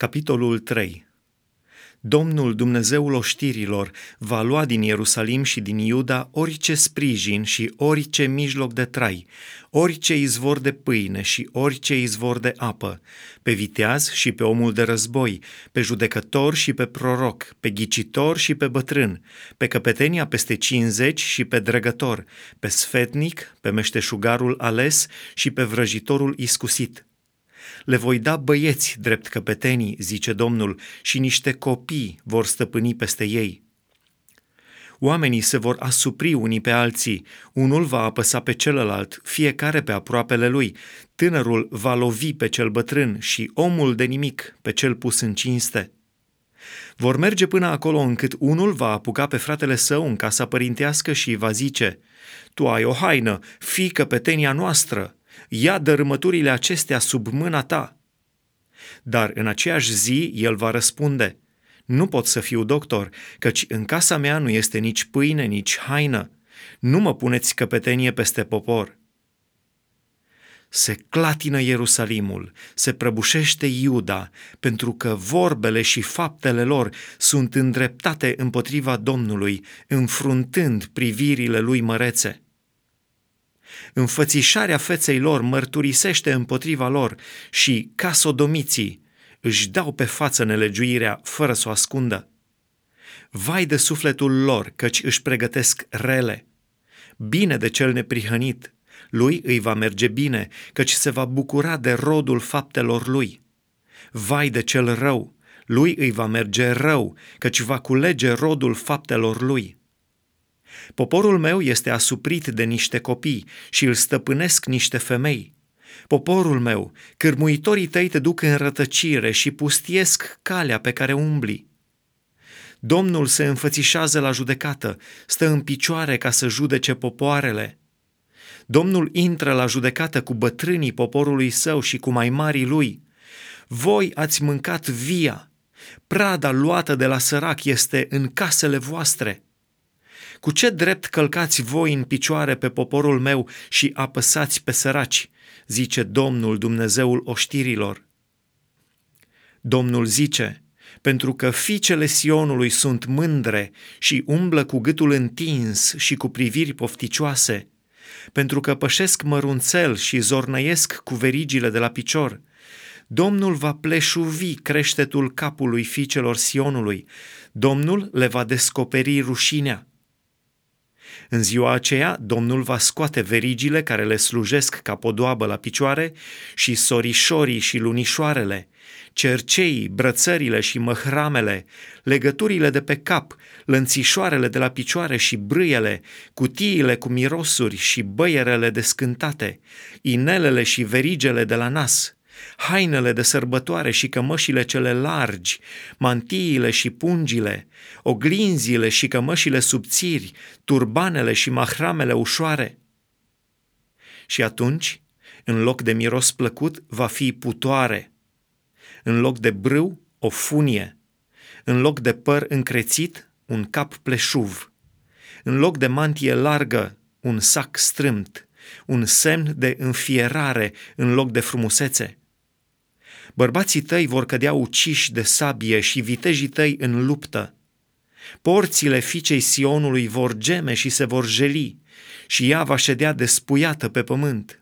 Capitolul 3 Domnul Dumnezeul oștirilor va lua din Ierusalim și din Iuda orice sprijin și orice mijloc de trai, orice izvor de pâine și orice izvor de apă, pe viteaz și pe omul de război, pe judecător și pe proroc, pe ghicitor și pe bătrân, pe căpetenia peste 50 și pe drăgător, pe sfetnic, pe meșteșugarul ales și pe vrăjitorul iscusit le voi da băieți drept căpetenii, zice Domnul, și niște copii vor stăpâni peste ei. Oamenii se vor asupri unii pe alții, unul va apăsa pe celălalt, fiecare pe aproapele lui, tânărul va lovi pe cel bătrân și omul de nimic pe cel pus în cinste. Vor merge până acolo încât unul va apuca pe fratele său în casa părintească și va zice, Tu ai o haină, fii căpetenia noastră, ia dărâmăturile acestea sub mâna ta. Dar în aceeași zi el va răspunde, nu pot să fiu doctor, căci în casa mea nu este nici pâine, nici haină. Nu mă puneți căpetenie peste popor. Se clatină Ierusalimul, se prăbușește Iuda, pentru că vorbele și faptele lor sunt îndreptate împotriva Domnului, înfruntând privirile lui mărețe. Înfățișarea feței lor mărturisește împotriva lor și, ca sodomiții, își dau pe față nelegiuirea fără să o ascundă. Vai de sufletul lor, căci își pregătesc rele. Bine de cel neprihănit, lui îi va merge bine, căci se va bucura de rodul faptelor lui. Vai de cel rău, lui îi va merge rău, căci va culege rodul faptelor lui. Poporul meu este asuprit de niște copii și îl stăpânesc niște femei. Poporul meu, cârmuitorii tăi te duc în rătăcire și pustiesc calea pe care umbli. Domnul se înfățișează la judecată, stă în picioare ca să judece popoarele. Domnul intră la judecată cu bătrânii poporului său și cu mai marii lui. Voi ați mâncat via, prada luată de la sărac este în casele voastre. Cu ce drept călcați voi în picioare pe poporul meu și apăsați pe săraci, zice Domnul Dumnezeul oștirilor. Domnul zice, pentru că fiicele Sionului sunt mândre și umblă cu gâtul întins și cu priviri pofticioase, pentru că pășesc mărunțel și zornăiesc cu verigile de la picior, Domnul va pleșuvi creștetul capului fiicelor Sionului, Domnul le va descoperi rușinea. În ziua aceea, Domnul va scoate verigile care le slujesc ca podoabă la picioare și sorișorii și lunișoarele, cerceii, brățările și măhramele, legăturile de pe cap, lănțișoarele de la picioare și brâiele, cutiile cu mirosuri și băierele descântate, inelele și verigele de la nas – hainele de sărbătoare și cămășile cele largi, mantiile și pungile, oglinzile și cămășile subțiri, turbanele și mahramele ușoare. Și atunci, în loc de miros plăcut, va fi putoare, în loc de brâu, o funie, în loc de păr încrețit, un cap pleșuv, în loc de mantie largă, un sac strâmt, un semn de înfierare în loc de frumusețe. Bărbații tăi vor cădea uciși de sabie și vitejii tăi în luptă. Porțile fiicei Sionului vor geme și se vor jeli și ea va ședea despuiată pe pământ.